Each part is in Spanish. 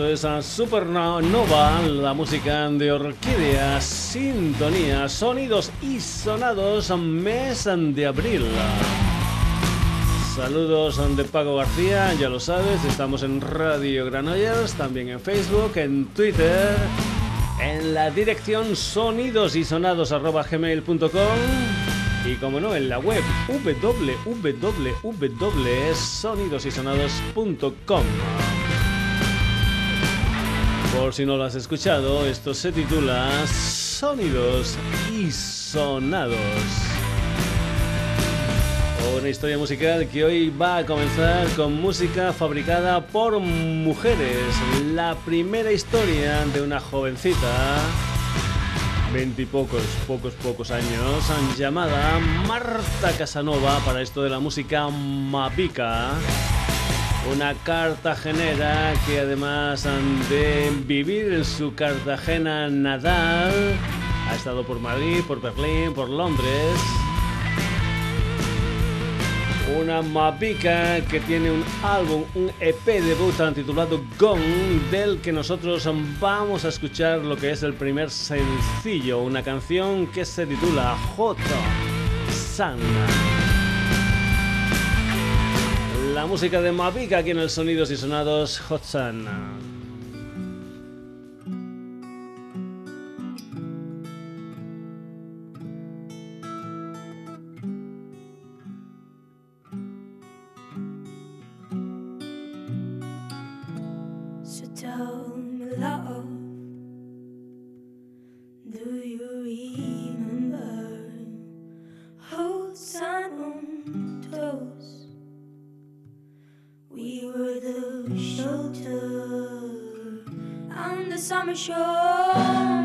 Esto es a Supernova, la música de Orquídea, sintonía, sonidos y sonados, mes de abril. Saludos de Paco García, ya lo sabes, estamos en Radio Granollers, también en Facebook, en Twitter, en la dirección sonidosisonados.gmail.com y como no, en la web www.sonidosisonados.com. Por si no lo has escuchado, esto se titula Sonidos y Sonados. Una historia musical que hoy va a comenzar con música fabricada por mujeres. La primera historia de una jovencita, veintipocos, pocos, pocos años, llamada Marta Casanova para esto de la música mapica una cartagenera que además de vivir en su Cartagena natal, ha estado por Madrid, por Berlín, por Londres. Una mapica que tiene un álbum, un EP debut titulado Gong, del que nosotros vamos a escuchar lo que es el primer sencillo, una canción que se titula J. Sana la música de Mavica aquí en el Sonidos y Sonados Hot. We were the shelter on the summer shore.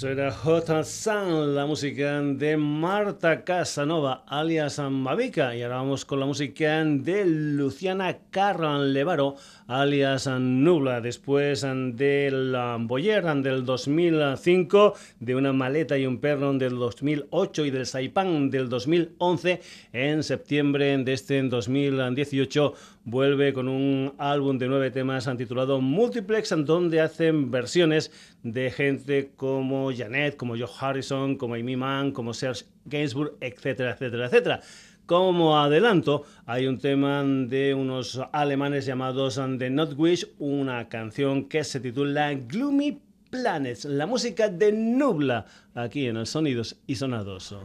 Eso era Hot Sun, la música de Marta Casanova, alias Mavica. Y ahora vamos con la música de Luciana Carran Levaro, alias Nubla. Después del Boyer del 2005, de Una maleta y un perro del 2008 y del Saipan del 2011, en septiembre de este 2018 vuelve con un álbum de nueve temas titulado Multiplex, donde hacen versiones de gente como Janet, como Joe Harrison, como Amy Mann, como Serge Gainsbourg, etcétera, etcétera, etcétera. Como adelanto, hay un tema de unos alemanes llamados The Not Wish, una canción que se titula Gloomy Planets, la música de Nubla, aquí en el Sonidos y Sonados.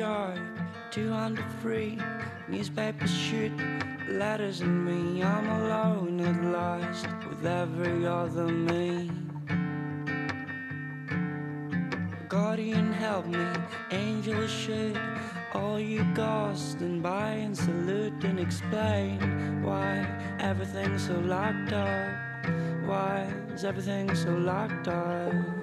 Charge, 200 free. Newspapers shoot letters in me. I'm alone at last with every other me. Guardian, help me, angel should. All you ghosts and by and salute and explain why everything's so locked up. Why is everything so locked up?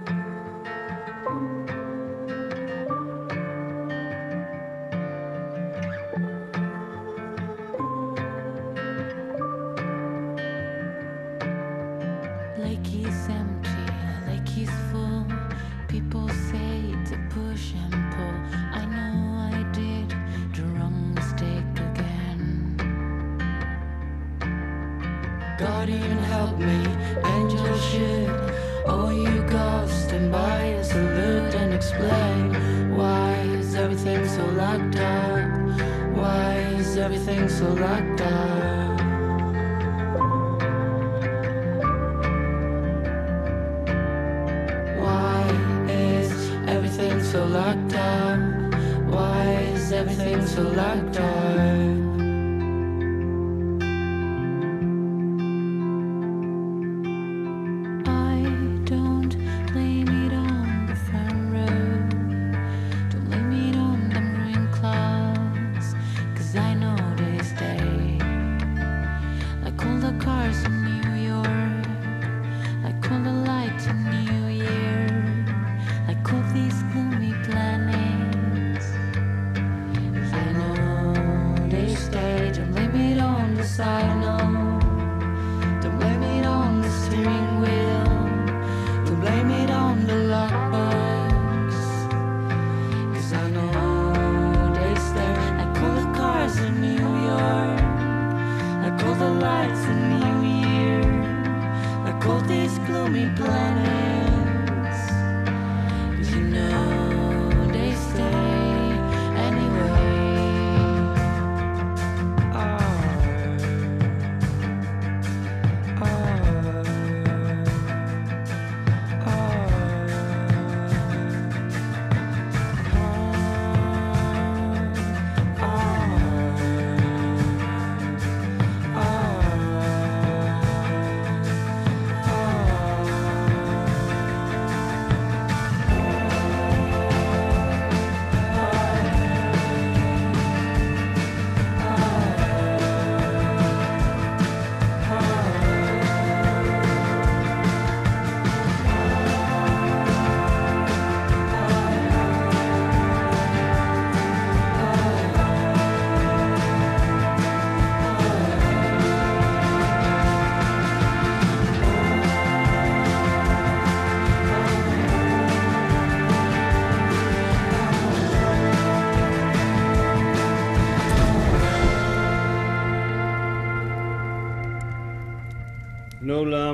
Even help me, angel shit. Oh, you ghost and by a salute and explain why is everything so locked up? Why is everything so locked up?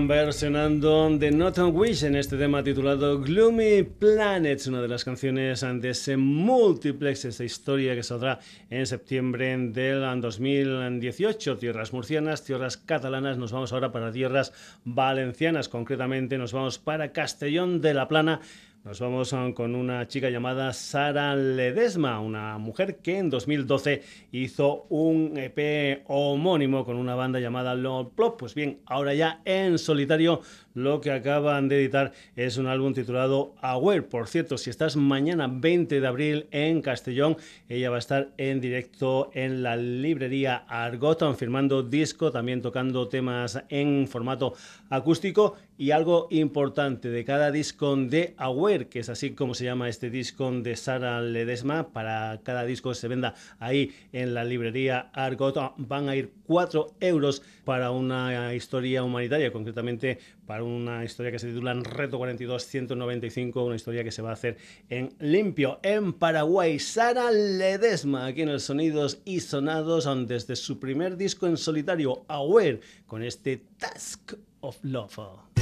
Versionando The Not Wish en este tema titulado Gloomy Planets, una de las canciones de ese multiplex, esa historia que saldrá en septiembre del 2018. Tierras murcianas, tierras catalanas, nos vamos ahora para tierras valencianas, concretamente nos vamos para Castellón de la Plana Nos vamos um, con una chica llamada Sara Ledesma, una mujer que en 2012 hizo un EP homónimo con una banda llamada Lord Plop. Pues bien, ahora ya en solitario lo que acaban de editar es un álbum titulado Aware. Por cierto, si estás mañana 20 de abril en Castellón, ella va a estar en directo en la librería Argoton firmando disco, también tocando temas en formato acústico y algo importante de cada disco de Aware, que es así como se llama este disco de Sara Ledesma, para cada disco se venda ahí en la librería Argot, van a ir 4 euros para una historia humanitaria, concretamente para una historia que se titula Reto 42-195, una historia que se va a hacer en limpio, en Paraguay. Sara Ledesma, aquí en el Sonidos y Sonados, desde su primer disco en solitario, Aware, con este Task of Love.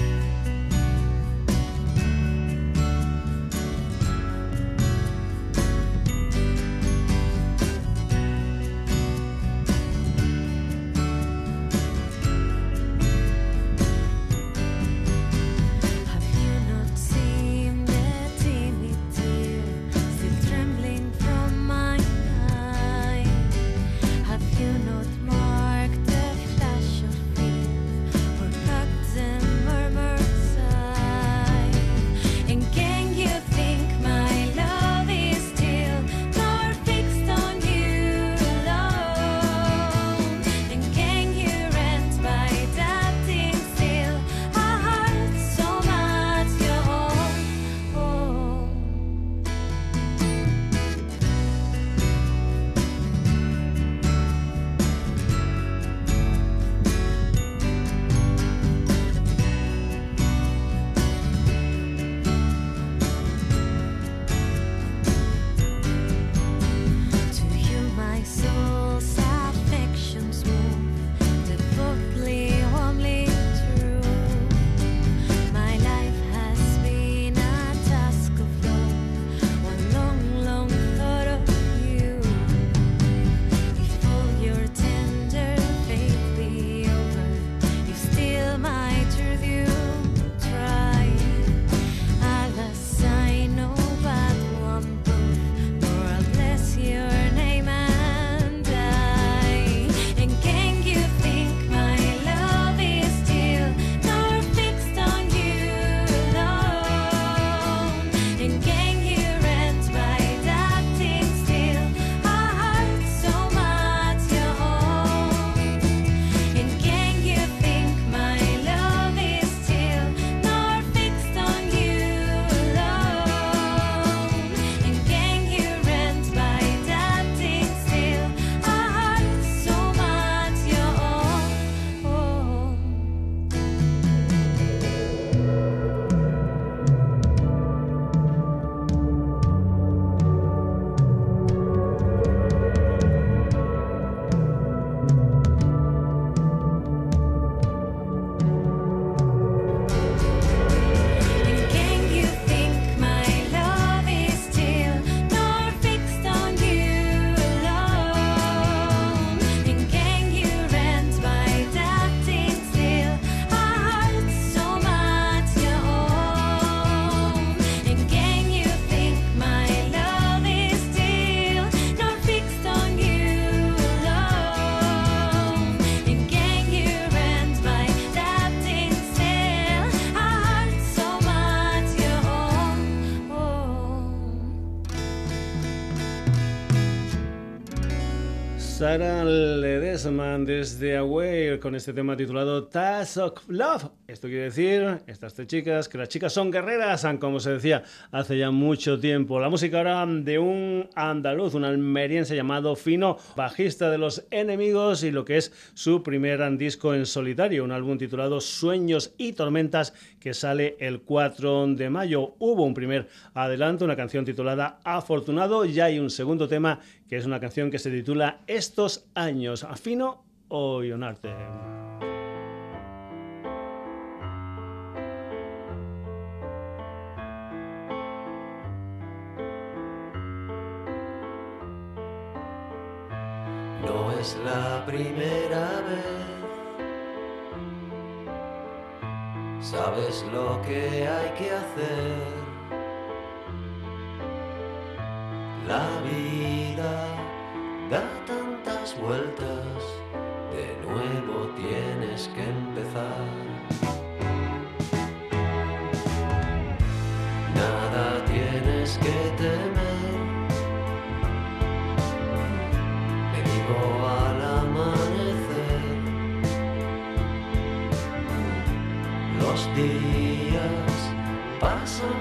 Sara Ledesman desde Aware con este tema titulado Task of Love. Esto quiere decir, estas tres chicas, que las chicas son guerreras, como se decía hace ya mucho tiempo. La música ahora de un andaluz, un almeriense llamado Fino, bajista de los enemigos y lo que es su primer disco en solitario, un álbum titulado Sueños y Tormentas que sale el 4 de mayo. Hubo un primer adelanto, una canción titulada Afortunado, y hay un segundo tema que es una canción que se titula Estos años, Fino o Ionarte. No es la primera vez. Sabes lo que hay que hacer. La vida da tantas vueltas, de nuevo tienes que empezar. Días pasan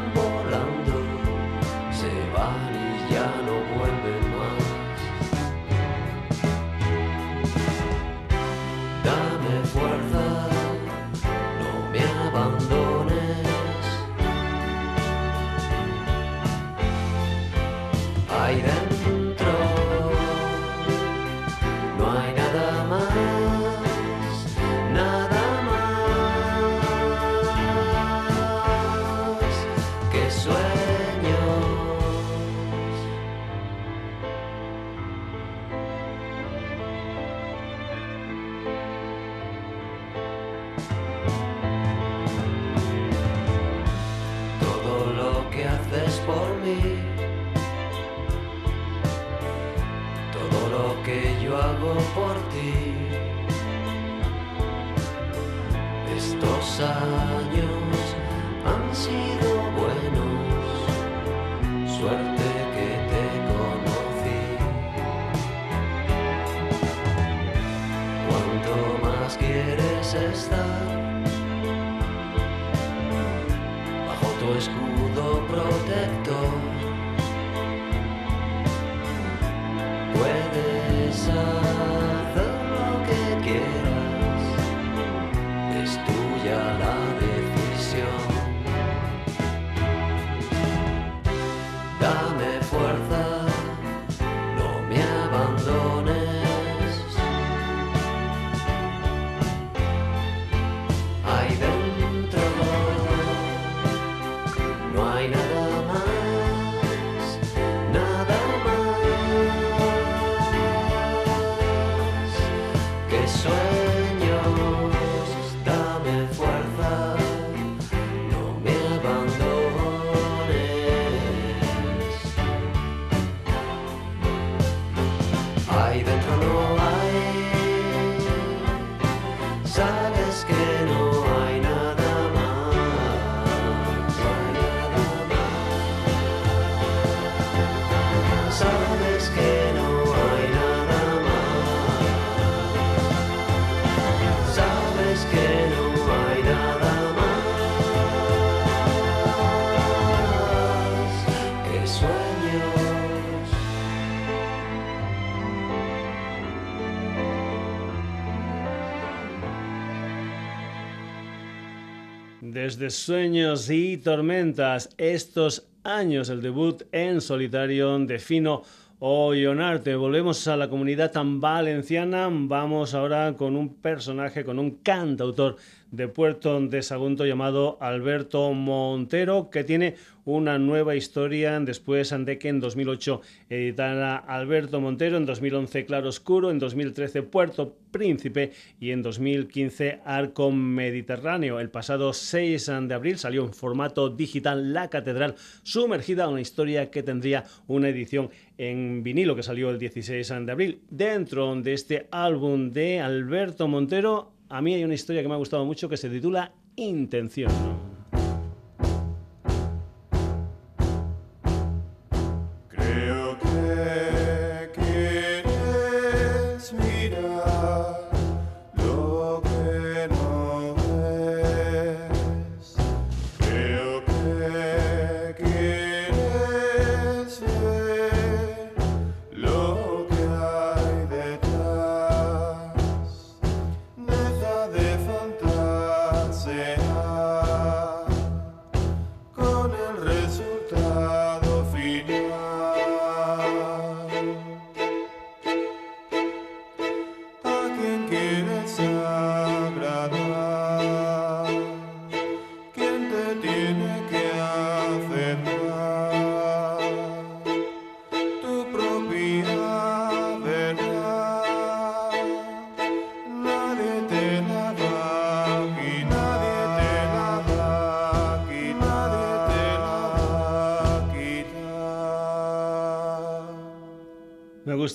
Desde Sueños y Tormentas, estos años, el debut en solitario de Fino Ollonarte. Volvemos a la comunidad tan valenciana. Vamos ahora con un personaje, con un cantautor de Puerto de Sagunto llamado Alberto Montero, que tiene una nueva historia después de que en 2008 editara Alberto Montero, en 2011 Claro Oscuro, en 2013 Puerto Príncipe y en 2015 Arco Mediterráneo. El pasado 6 de abril salió en formato digital La Catedral sumergida, una historia que tendría una edición en vinilo que salió el 16 de abril. Dentro de este álbum de Alberto Montero, a mí hay una historia que me ha gustado mucho que se titula Intención.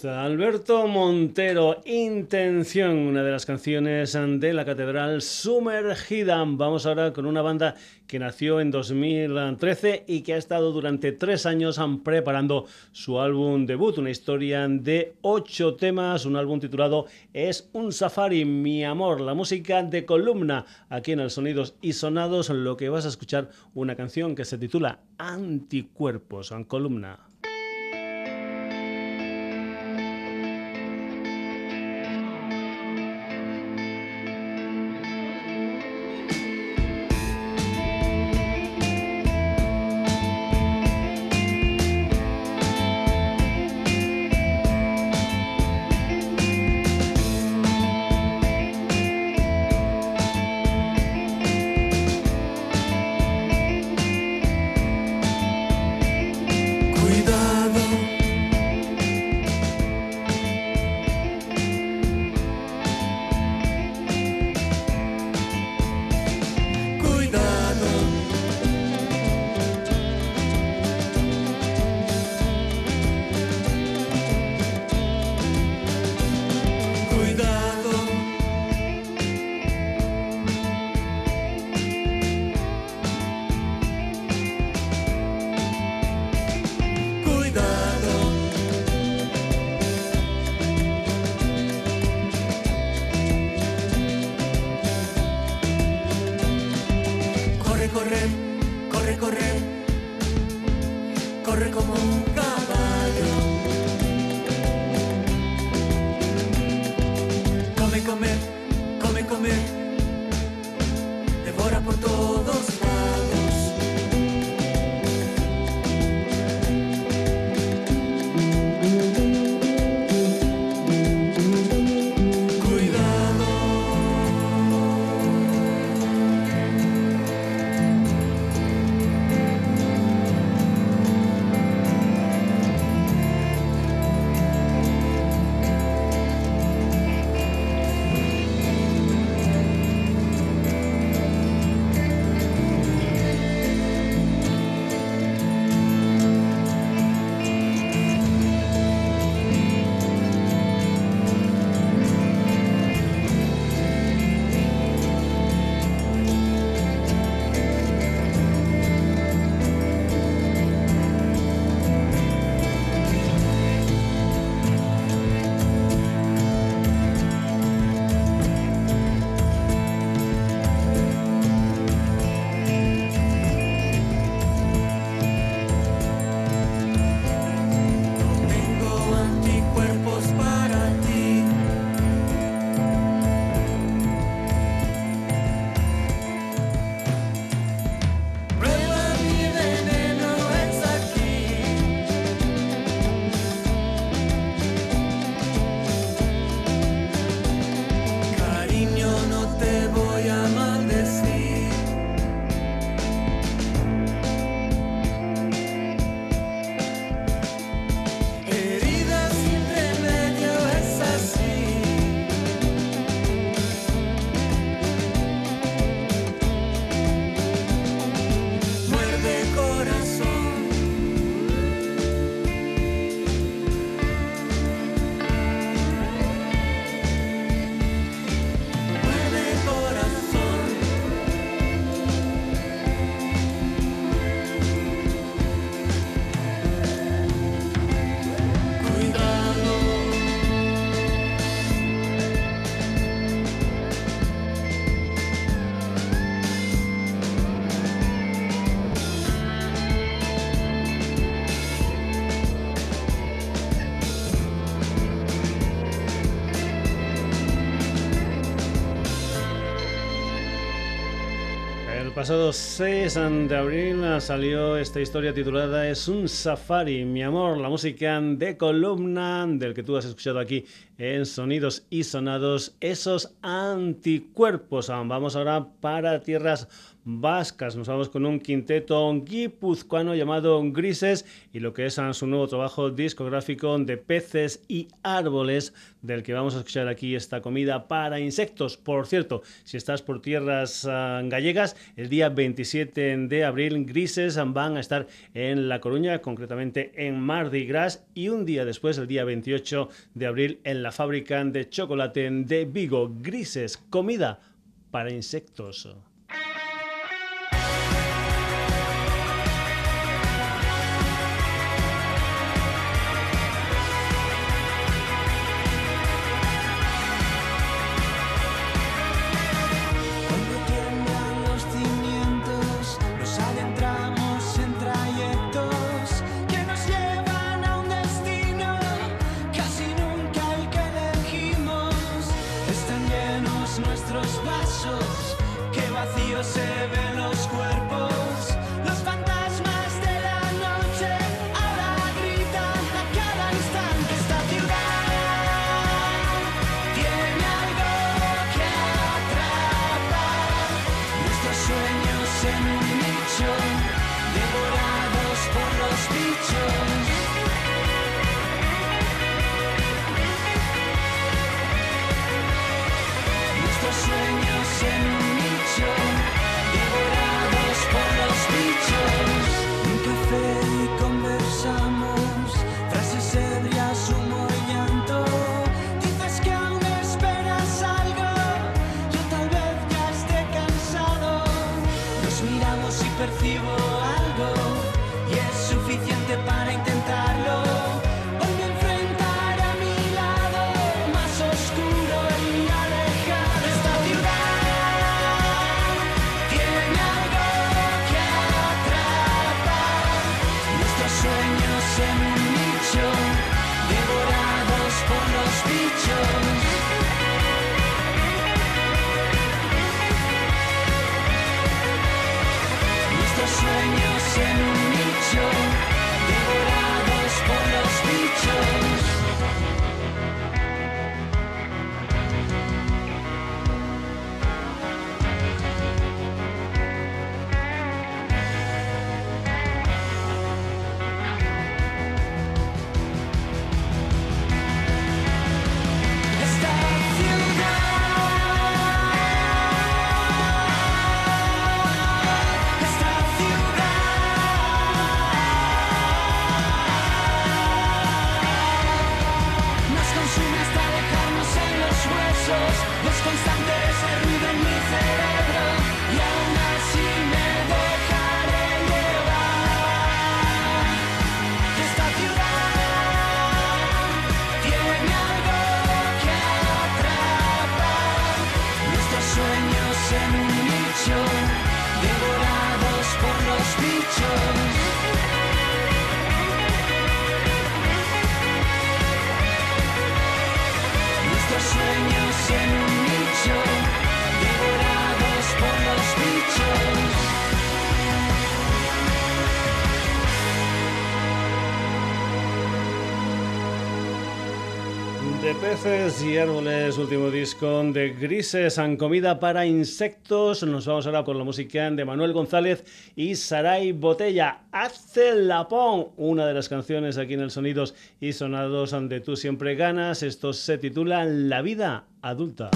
Alberto Montero, Intención, una de las canciones de la Catedral Sumergida. Vamos ahora con una banda que nació en 2013 y que ha estado durante tres años preparando su álbum debut, una historia de ocho temas, un álbum titulado Es un safari, mi amor, la música de columna. Aquí en el Sonidos y Sonados lo que vas a escuchar una canción que se titula Anticuerpos, en columna. Pasado 6 de abril salió esta historia titulada Es un safari, mi amor, la música de columna del que tú has escuchado aquí en Sonidos y Sonados, esos anticuerpos. Vamos ahora para tierras vascas. Nos vamos con un quinteto guipuzcoano llamado Grises y lo que es su nuevo trabajo discográfico de peces y árboles del que vamos a escuchar aquí esta comida para insectos. Por cierto, si estás por tierras ah, gallegas, el día 27 de abril Grises van a estar en La Coruña, concretamente en Mardi Gras y un día después, el día 28 de abril, en la fábrica de chocolate de Vigo. Grises, comida para insectos. Y árboles, último disco de Grises, en comida para insectos. Nos vamos ahora con la música de Manuel González y Saray Botella. Hace la pon, una de las canciones aquí en el Sonidos y Sonados donde tú siempre ganas. Esto se titula La vida adulta.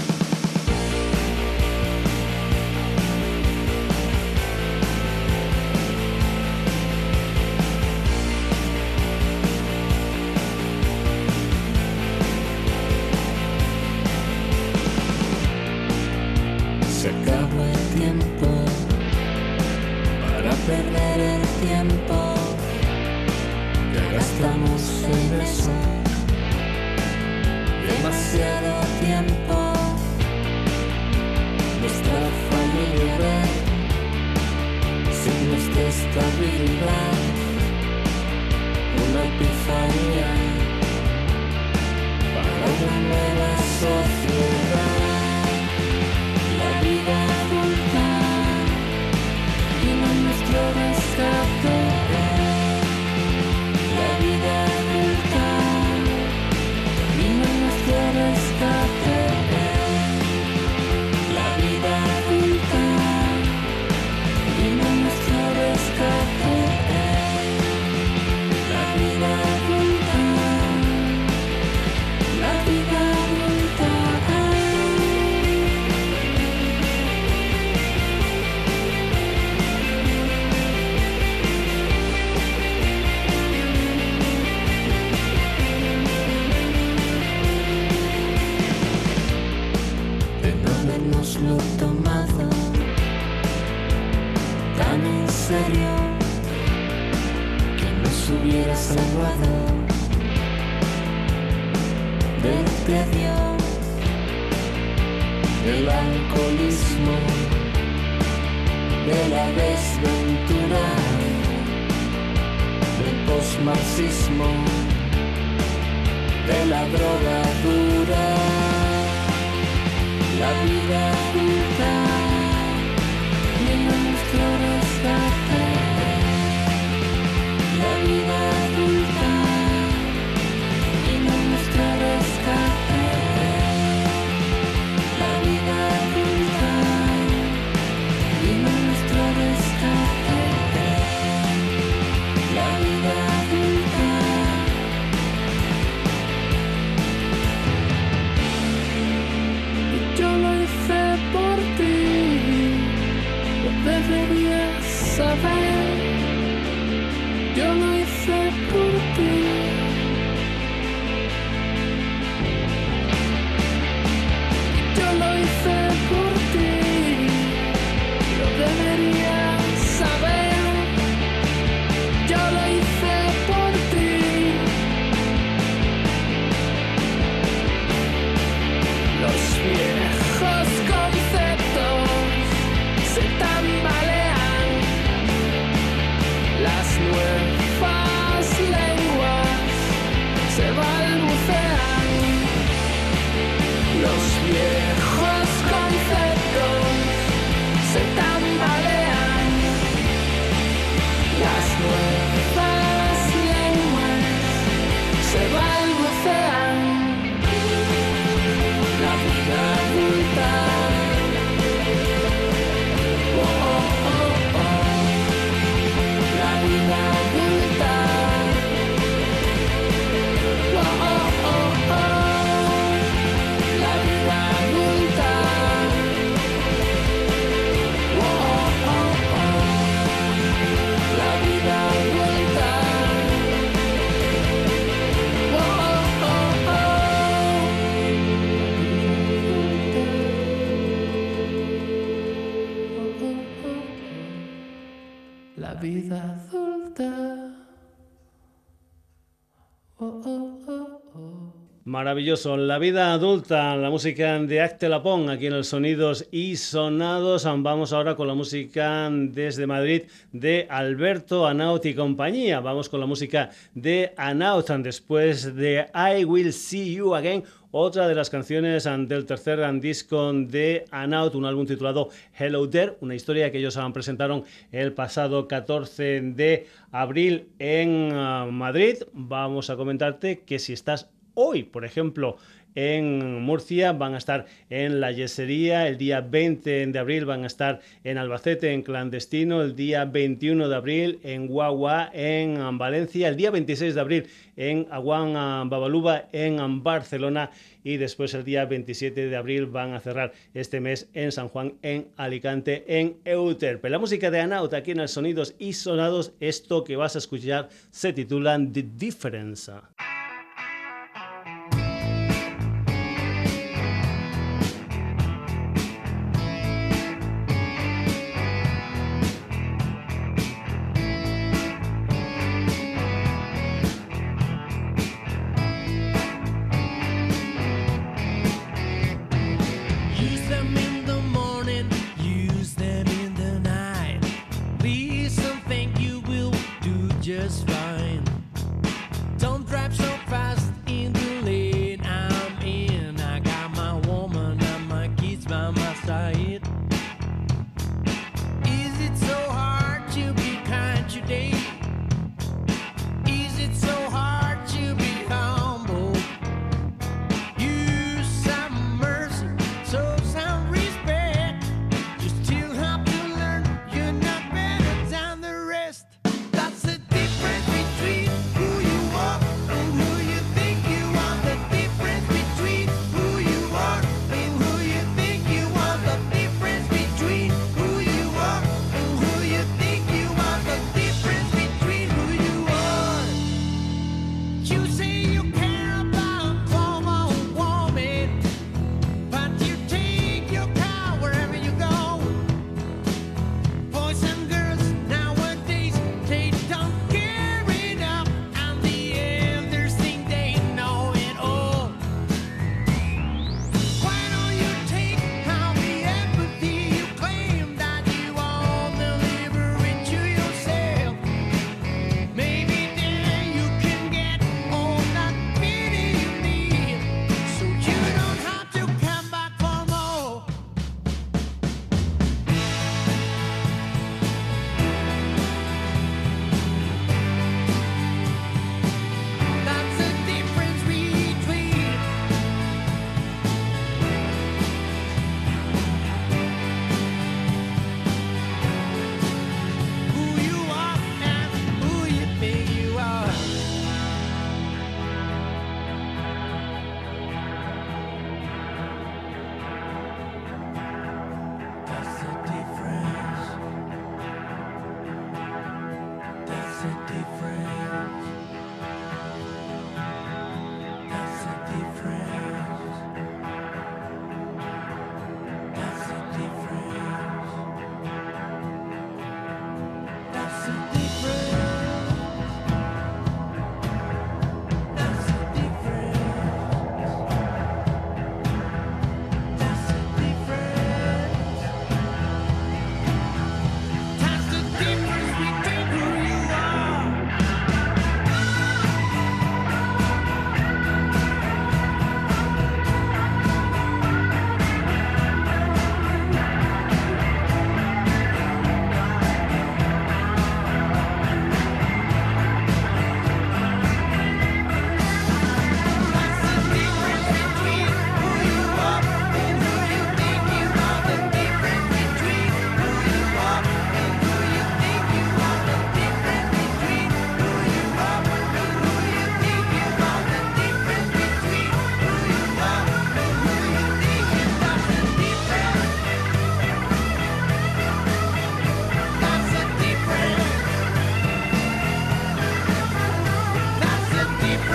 Maravilloso. La vida adulta, la música de Acte Lapón, aquí en el Sonidos y Sonados. Vamos ahora con la música desde Madrid de Alberto Anaut y compañía. Vamos con la música de Anaut después de I Will See You Again. Otra de las canciones del tercer disco de Anaut, un álbum titulado Hello There, una historia que ellos presentaron el pasado 14 de abril en ah, Madrid. Vamos a comentarte que si estás hoy, por ejemplo, en Murcia, van a estar en la Yesería, el día 20 de abril van a estar en Albacete, en Clandestino, el día 21 de abril en Guagua, en Valencia, el día 26 de abril en Aguán Babaluba, en Barcelona y después el día 27 de abril van a cerrar este mes en San Juan, en Alicante, en Euterpe. La música de Anaut aquí en el Sonidos y Sonados, esto que vas a escuchar se titula the difference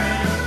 friend.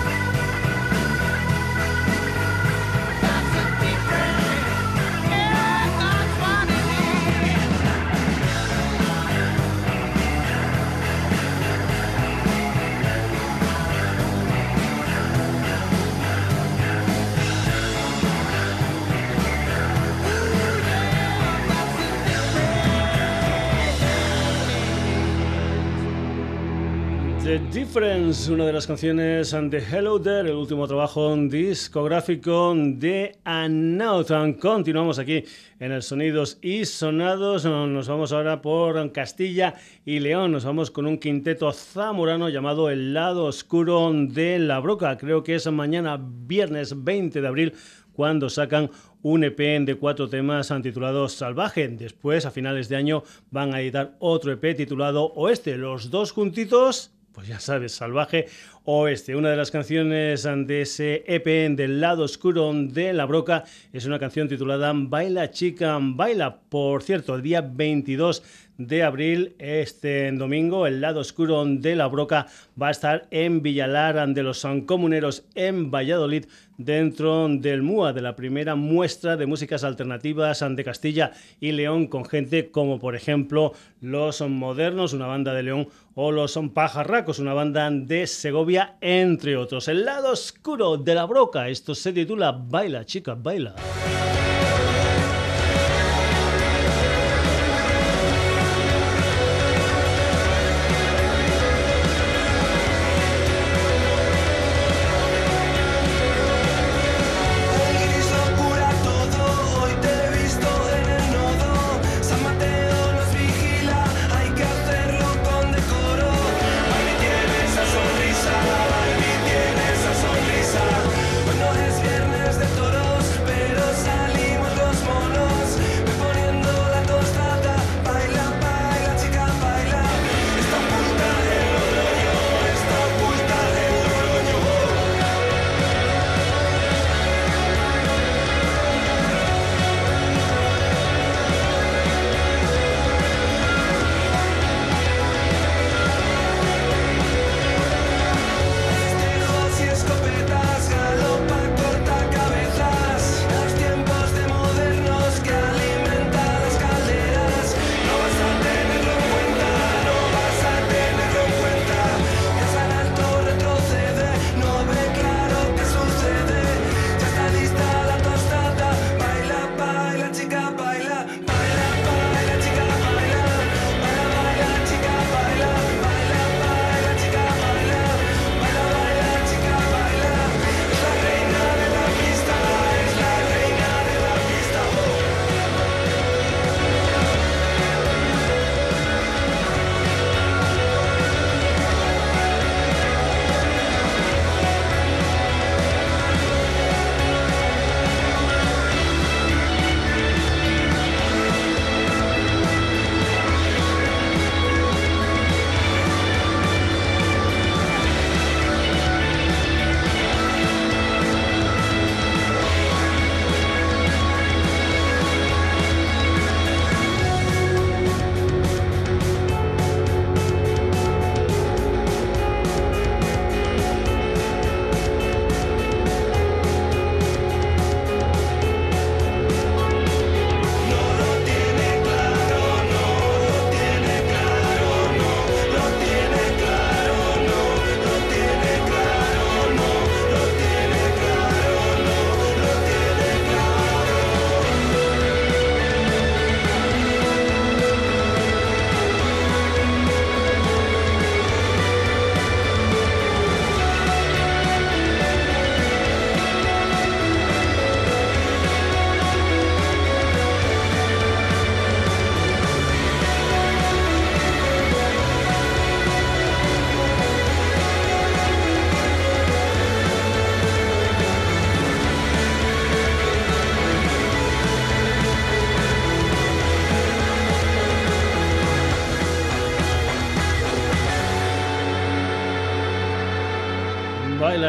Difference, una de las canciones de Hello There, el último trabajo discográfico de Anautan. Continuamos aquí en el Sonidos y Sonados. Nos vamos ahora por Castilla y León. Nos vamos con un quinteto zamorano llamado El Lado Oscuro de la Broca. Creo que es mañana, viernes 20 de abril, cuando sacan un EP de cuatro temas titulado Salvaje. Después, a finales de año, van a editar otro EP titulado Oeste. Los dos juntitos pues ya sabes, Salvaje Oeste. Una de las canciones de ese EP del lado oscuro de la broca es una canción titulada Baila Chica Baila. Por cierto, el día 22 de abril, este domingo, el lado oscuro de la broca va a estar en Villalar de los Sancomuneros en Valladolid dentro del MUA, de la primera muestra de músicas alternativas ante Castilla y León, con gente como por ejemplo Los Modernos, una banda de León, o Los Pajarracos, una banda de Segovia, entre otros. El lado oscuro de la broca, esto se titula Baila, chica, baila.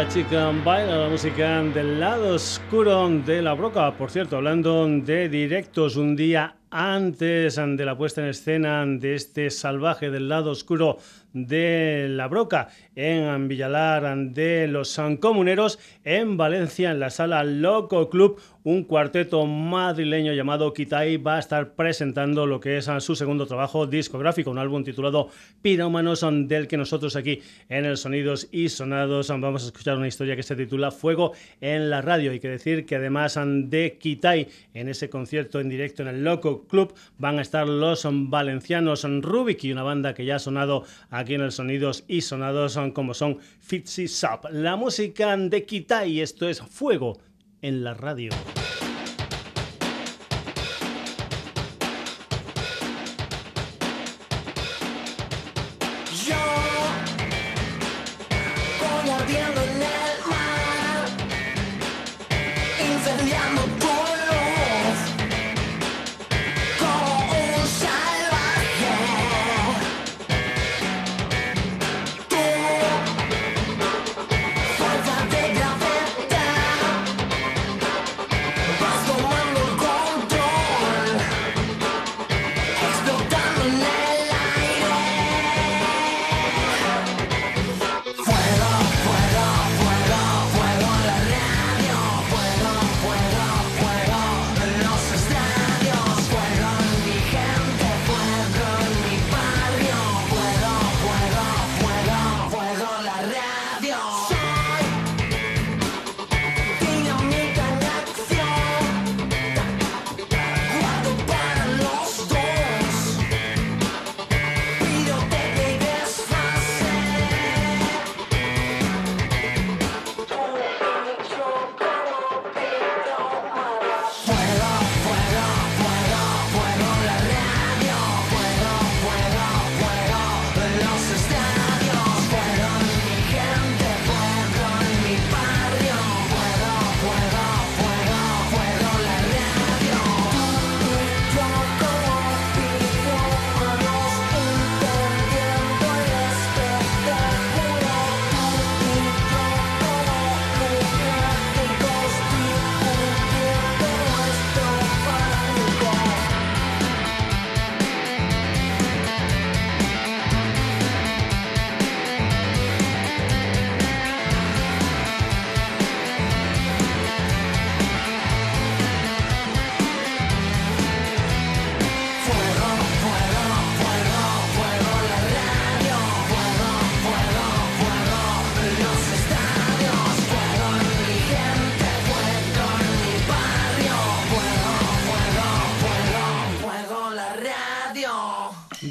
Chica baila la música del lado oscuro de la broca. Por cierto, hablando de directos, un día antes de la puesta en escena de este salvaje del lado oscuro de la Broca, en Villalar de los Sancomuneros, en Valencia, en la sala Loco Club, un cuarteto madrileño llamado Kitai va a estar presentando lo que es su segundo trabajo discográfico, un álbum titulado Pirómanos, del que nosotros aquí en el Sonidos y Sonados vamos a escuchar una historia que se titula Fuego en la radio. Hay que decir que además de Kitai, en ese concierto en directo en el Loco Club van a estar los valencianos Rubik y una banda que ya ha sonado aquí en el Sonidos y Sonados como son Fitzy Sap. La música de Kitai, esto es Fuego en la radio.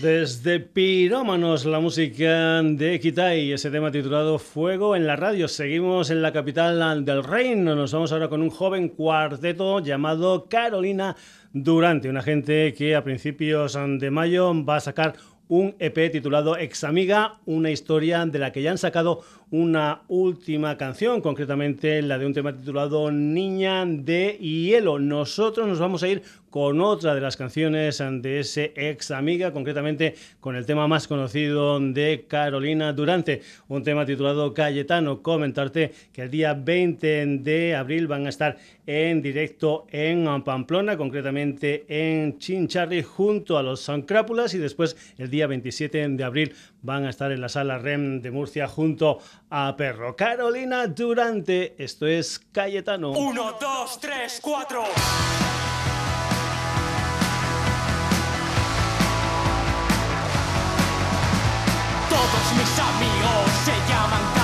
Desde Pirómanos, la música de Kitai, ese tema titulado Fuego en la radio. Seguimos en la capital del reino. Nos vamos ahora con un joven cuarteto llamado Carolina Durante, una gente que a principios de mayo va a sacar un EP titulado Examiga, una historia de la que ya han sacado una última canción, concretamente la de un tema titulado Niña de Hielo. Nosotros nos vamos a ir con otra de las canciones de ese ex amiga, concretamente con el tema más conocido de Carolina Durante, un tema titulado Cayetano. Comentarte que el día 20 de abril van a estar en directo en Pamplona, concretamente en Chincharri, junto a los Sancrápulas, y después el día 27 de abril van a estar en la sala REM de Murcia junto a Perro. Carolina Durante, esto es Cayetano. Uno, dos, tres, cuatro. Todos mis amigos se llaman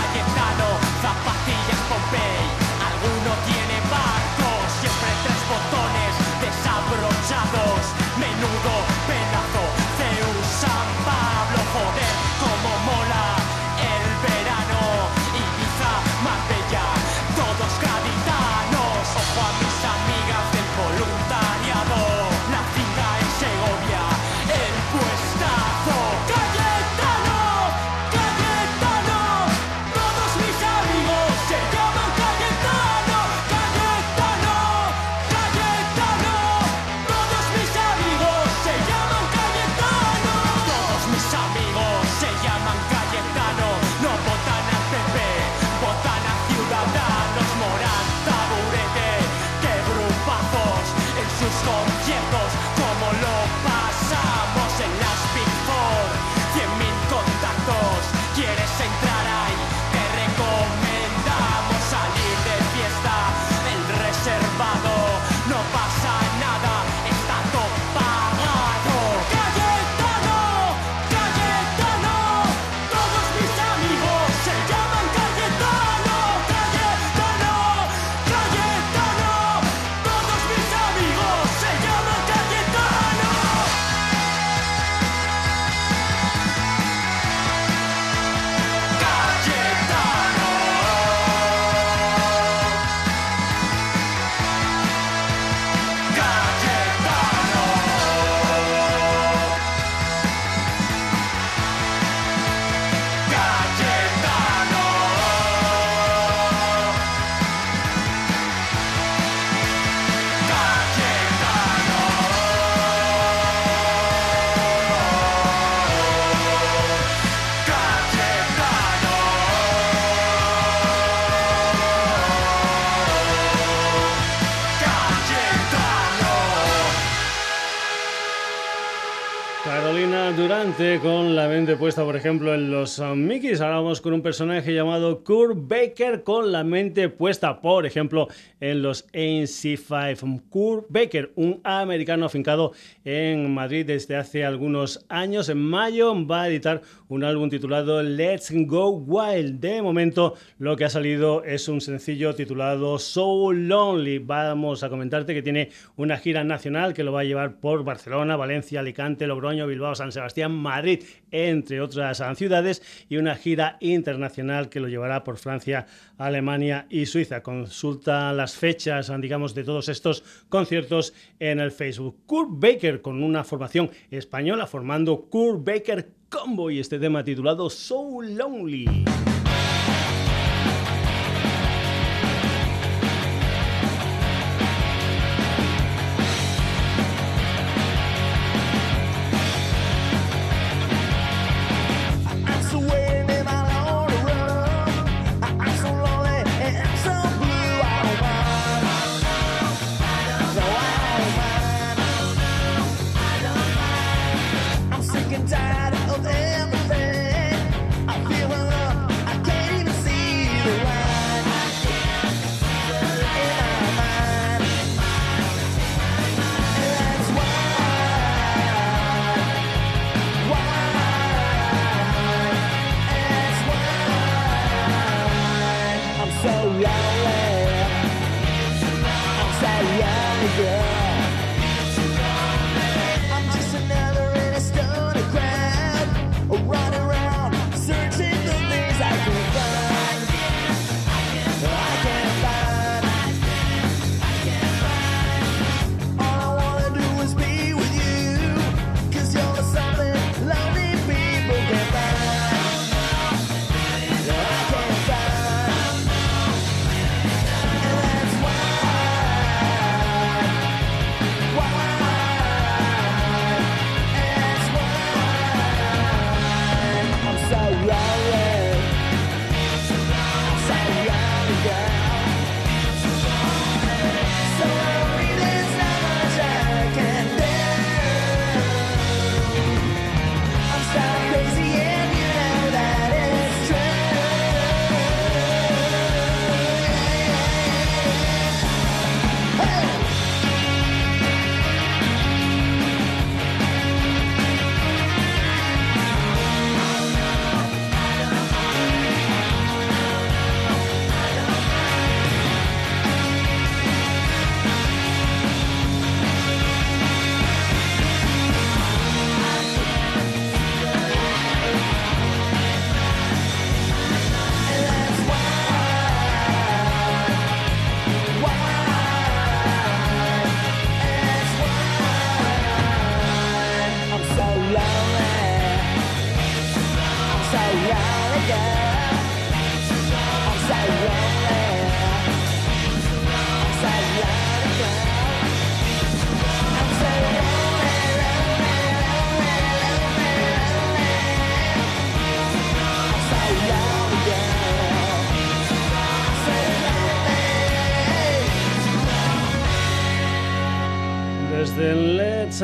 Con la mente puesta, por ejemplo, en los um, Mickeys. Ahora vamos con un personaje llamado Kurt Baker con la mente puesta, por ejemplo, en los NC5. Kurt Baker, un americano afincado en Madrid desde hace algunos años. En mayo va a editar un álbum titulado Let's Go Wild. De momento, lo que ha salido es un sencillo titulado So Lonely. Vamos a comentarte que tiene una gira nacional que lo va a llevar por Barcelona, Valencia, Alicante, Logroño, Bilbao, San Sebastián, Madrid, entre otras ciudades, y una gira internacional que lo llevará por Francia, Alemania y Suiza. Consulta las fechas, digamos, de todos estos conciertos en el Facebook. Kurt Baker con una formación española formando Kurt Baker Combo y este tema titulado So Lonely.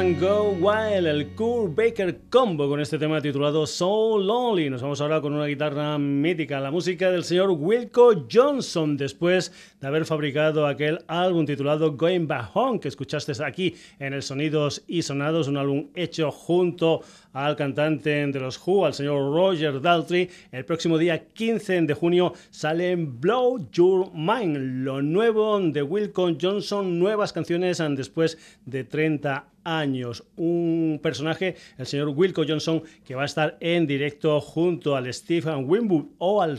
Go Wild, el Cool Baker Combo con este tema titulado So Lonely. Nos vamos ahora con una guitarra mítica, la música del señor Wilco Johnson, después de haber fabricado aquel álbum titulado Going Back Home que escuchaste aquí en el Sonidos y Sonados, un álbum hecho junto al cantante de los Who, al señor Roger Daltrey. El próximo día 15 de junio sale Blow Your Mind, lo nuevo de Wilco Johnson, nuevas canciones después de 30 años. Un personaje, el señor Wilco Johnson, que va a estar en directo junto al Stephen Winwood o al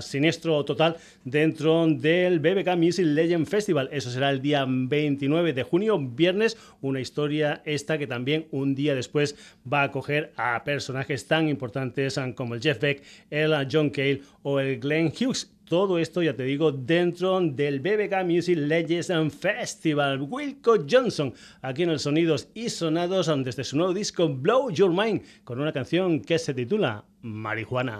Siniestro Total dentro del BBK Music Legend Festival. Eso será el día 29 de junio, viernes. Una historia esta que también un día después va a coger a personajes tan importantes como el Jeff Beck, el John Cale o el Glenn Hughes todo esto, ya te digo, dentro del BBK Music Legends Festival. Wilco Johnson, aquí en el Sonidos y Sonados, desde su nuevo disco Blow Your Mind, con una canción que se titula Marihuana.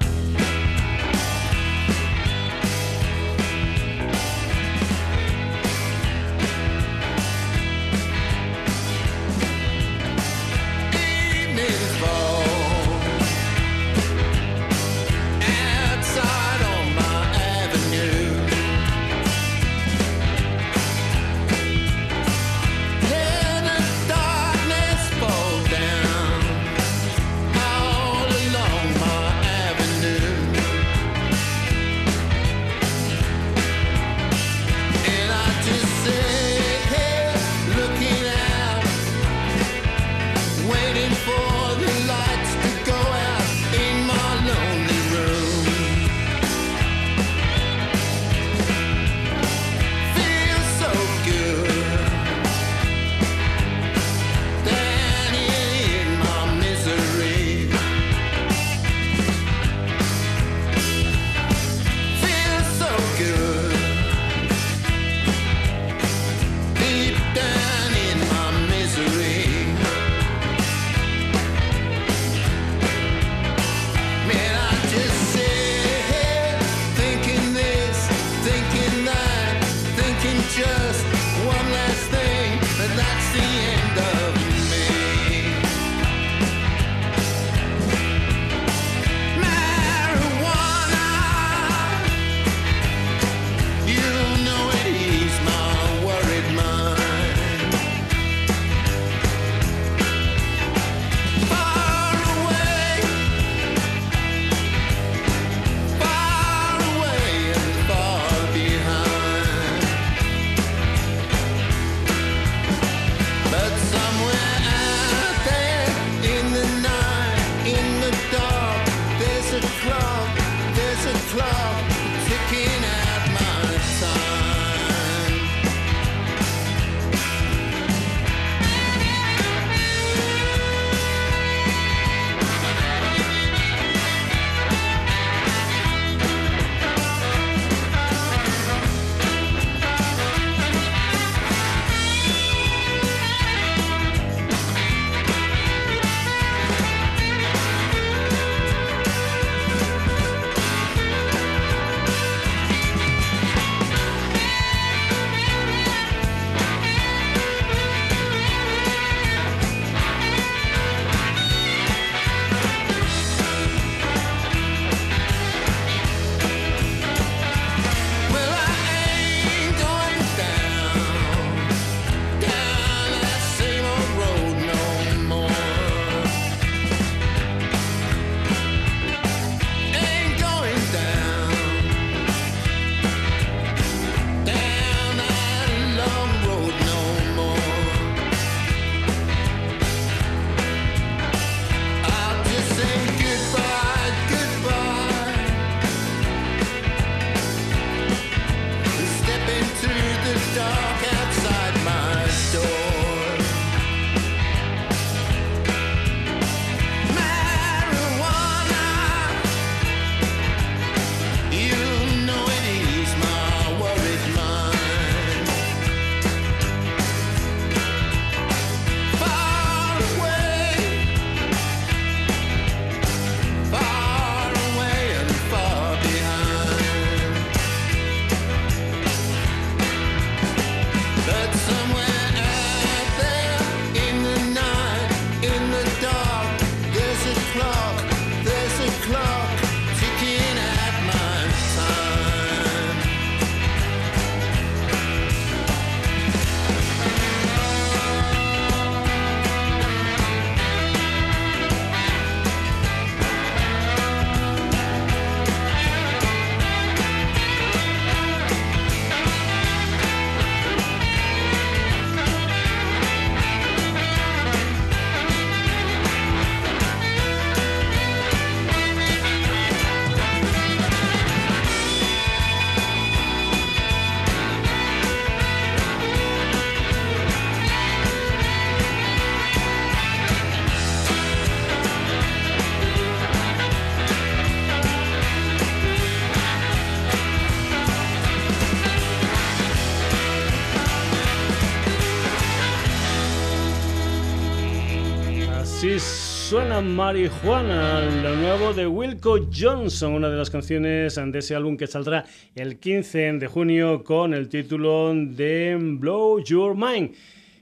Suena marihuana, lo nuevo de Wilco Johnson, una de las canciones de ese álbum que saldrá el 15 de junio con el título de Blow Your Mind.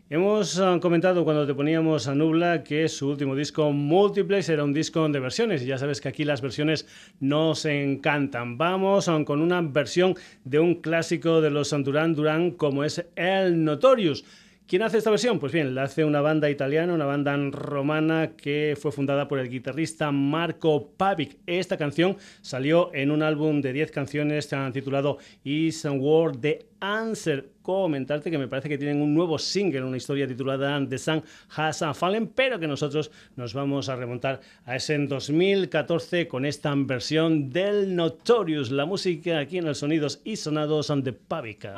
Hemos ah, comentado cuando te poníamos a Nubla que su último disco Multiplex era un disco de versiones y ya sabes que aquí las versiones nos encantan. Vamos ah, con una versión de un clásico de los Duran Duran como es El Notorious. ¿Quién hace esta versión? Pues bien, la hace una banda italiana, una banda romana que fue fundada por el guitarrista Marco Pavic. Esta canción salió en un álbum de 10 canciones titulado Is a Word the Answer. Comentarte que me parece que tienen un nuevo single, una historia titulada The Sun Has Fallen, pero que nosotros nos vamos a remontar a ese en 2014 con esta versión del Notorious, la música aquí en los sonidos y sonados de Pavica.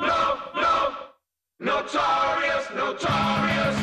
Notorious, notorious.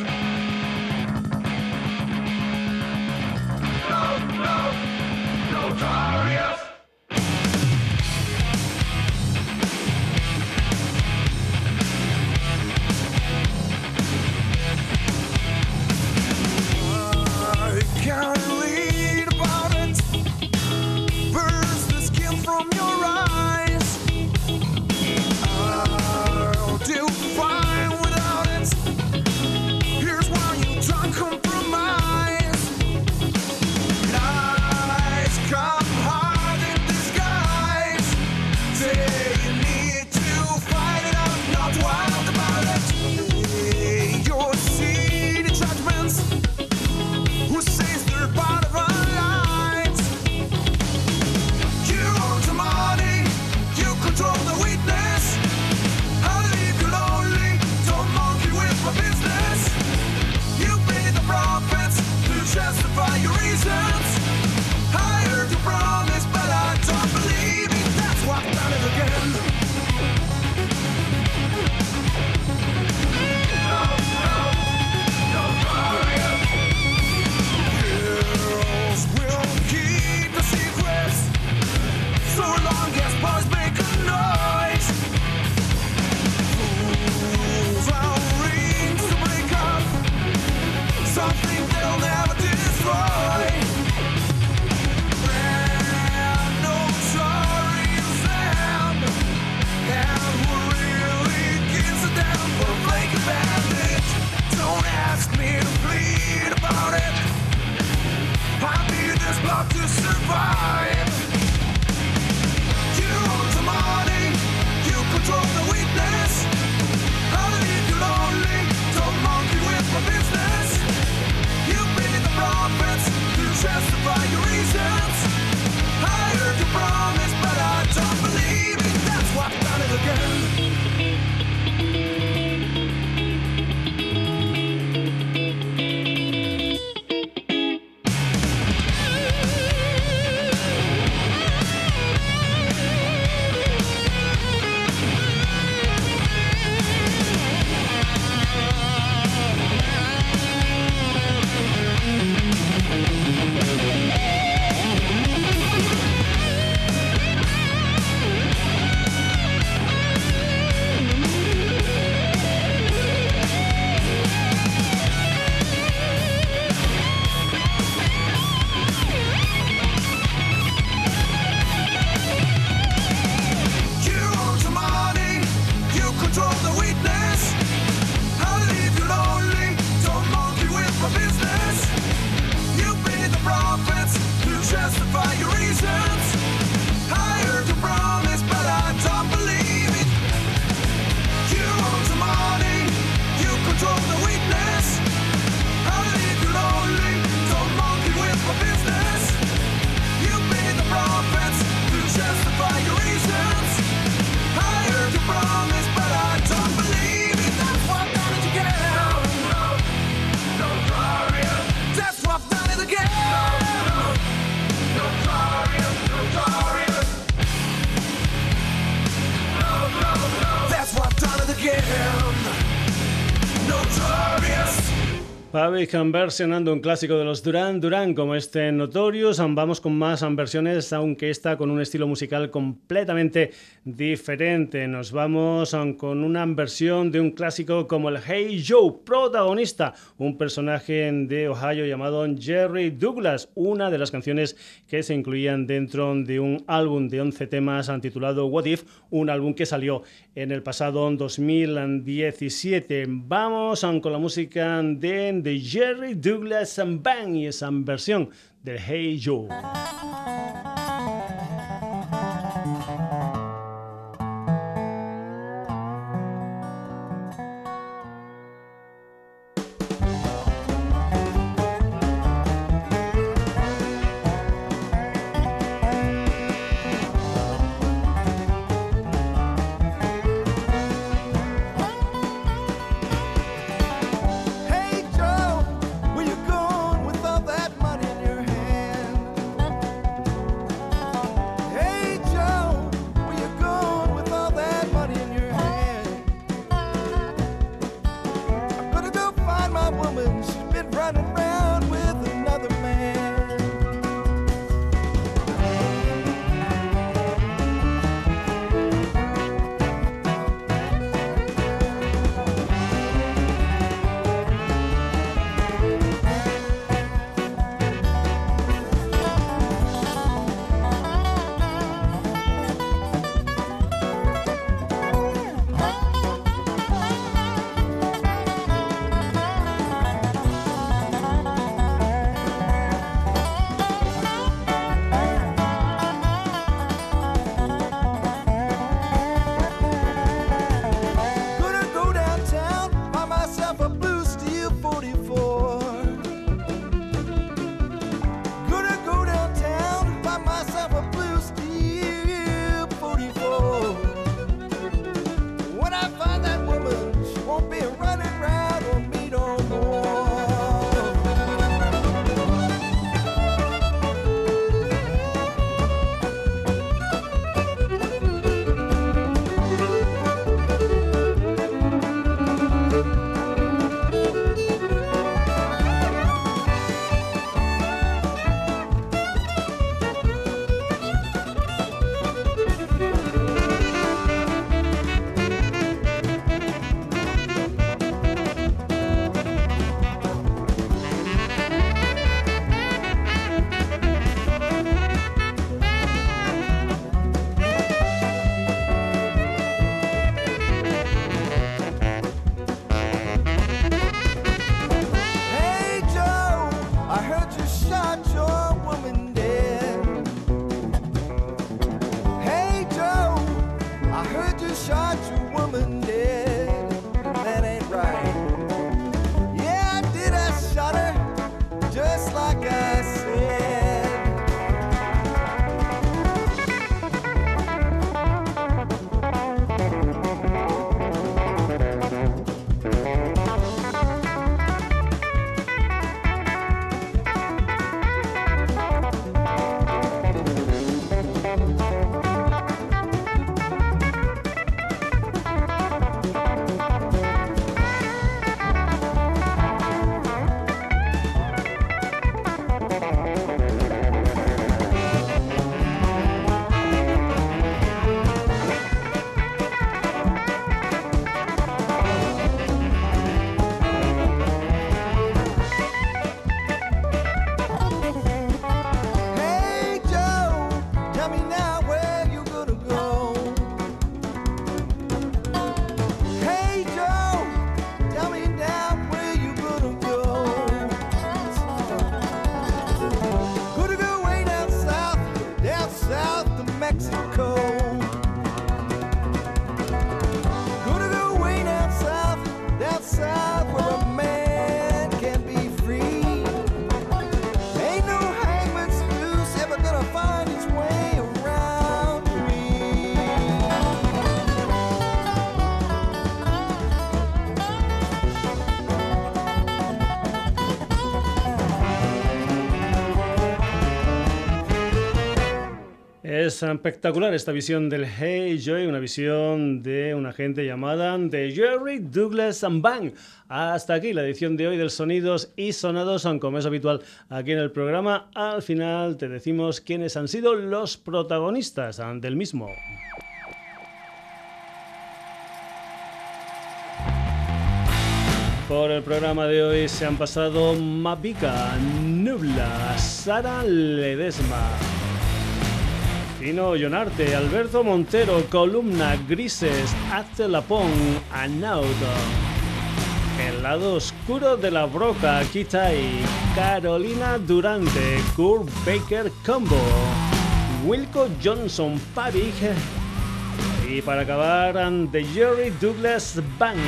Pavik versionando un clásico de los Duran Duran como este Notorious. Vamos con más versiones, aunque esta con un estilo musical completamente diferente. Nos vamos con una versión de un clásico como el Hey Joe, protagonista, un personaje de Ohio llamado Jerry Douglas, una de las canciones que se incluían dentro de un álbum de 11 temas titulado What If, un álbum que salió en el pasado 2017. Vamos con la música de Jerry Douglas Bang y esa versión del Hey Joe. Es espectacular esta visión del Hey Joy, una visión de una gente llamada The Jerry Douglas Bang. Hasta aquí la edición de hoy del Sonidos y Sonados, como es habitual aquí en el programa. Al final te decimos quiénes han sido los protagonistas del mismo. Por el programa de hoy se han pasado Mapika, Nubla, Sara Ledesma. Tino Llonarte, Alberto Montero, Columna, Grises, Hazte Lapón, Anauto. El lado oscuro de la broca, Kitai, Carolina Durante, Kurt Baker Combo, Wilco Johnson Pavik y para acabar, The Jerry Douglas Band.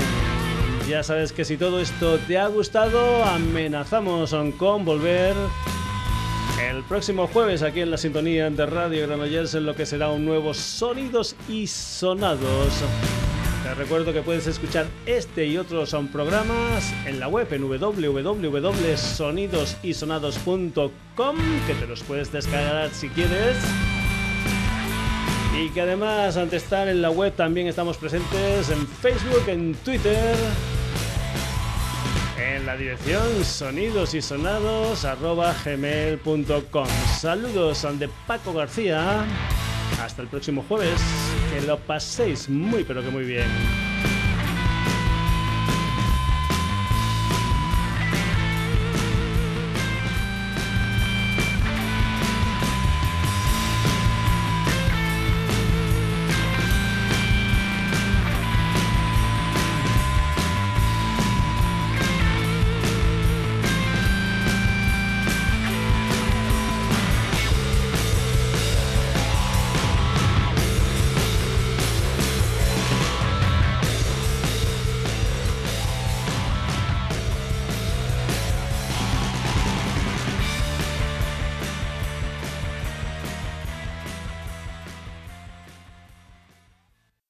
Ya sabes que si todo esto te ha gustado, amenazamos con volver el próximo jueves aquí en la sintonía de Radio Granollers en lo que será un nuevo Sonidos y Sonados. Te recuerdo que puedes escuchar este y otros son programas en la web en www.sonidosysonados.com que te los puedes descargar si quieres. Y que además, ante estar en la web, también estamos presentes en Facebook, en Twitter en la dirección sonidosysonados.gmail.com Saludos de Paco García. Hasta el próximo jueves. Que lo paséis muy pero que muy bien.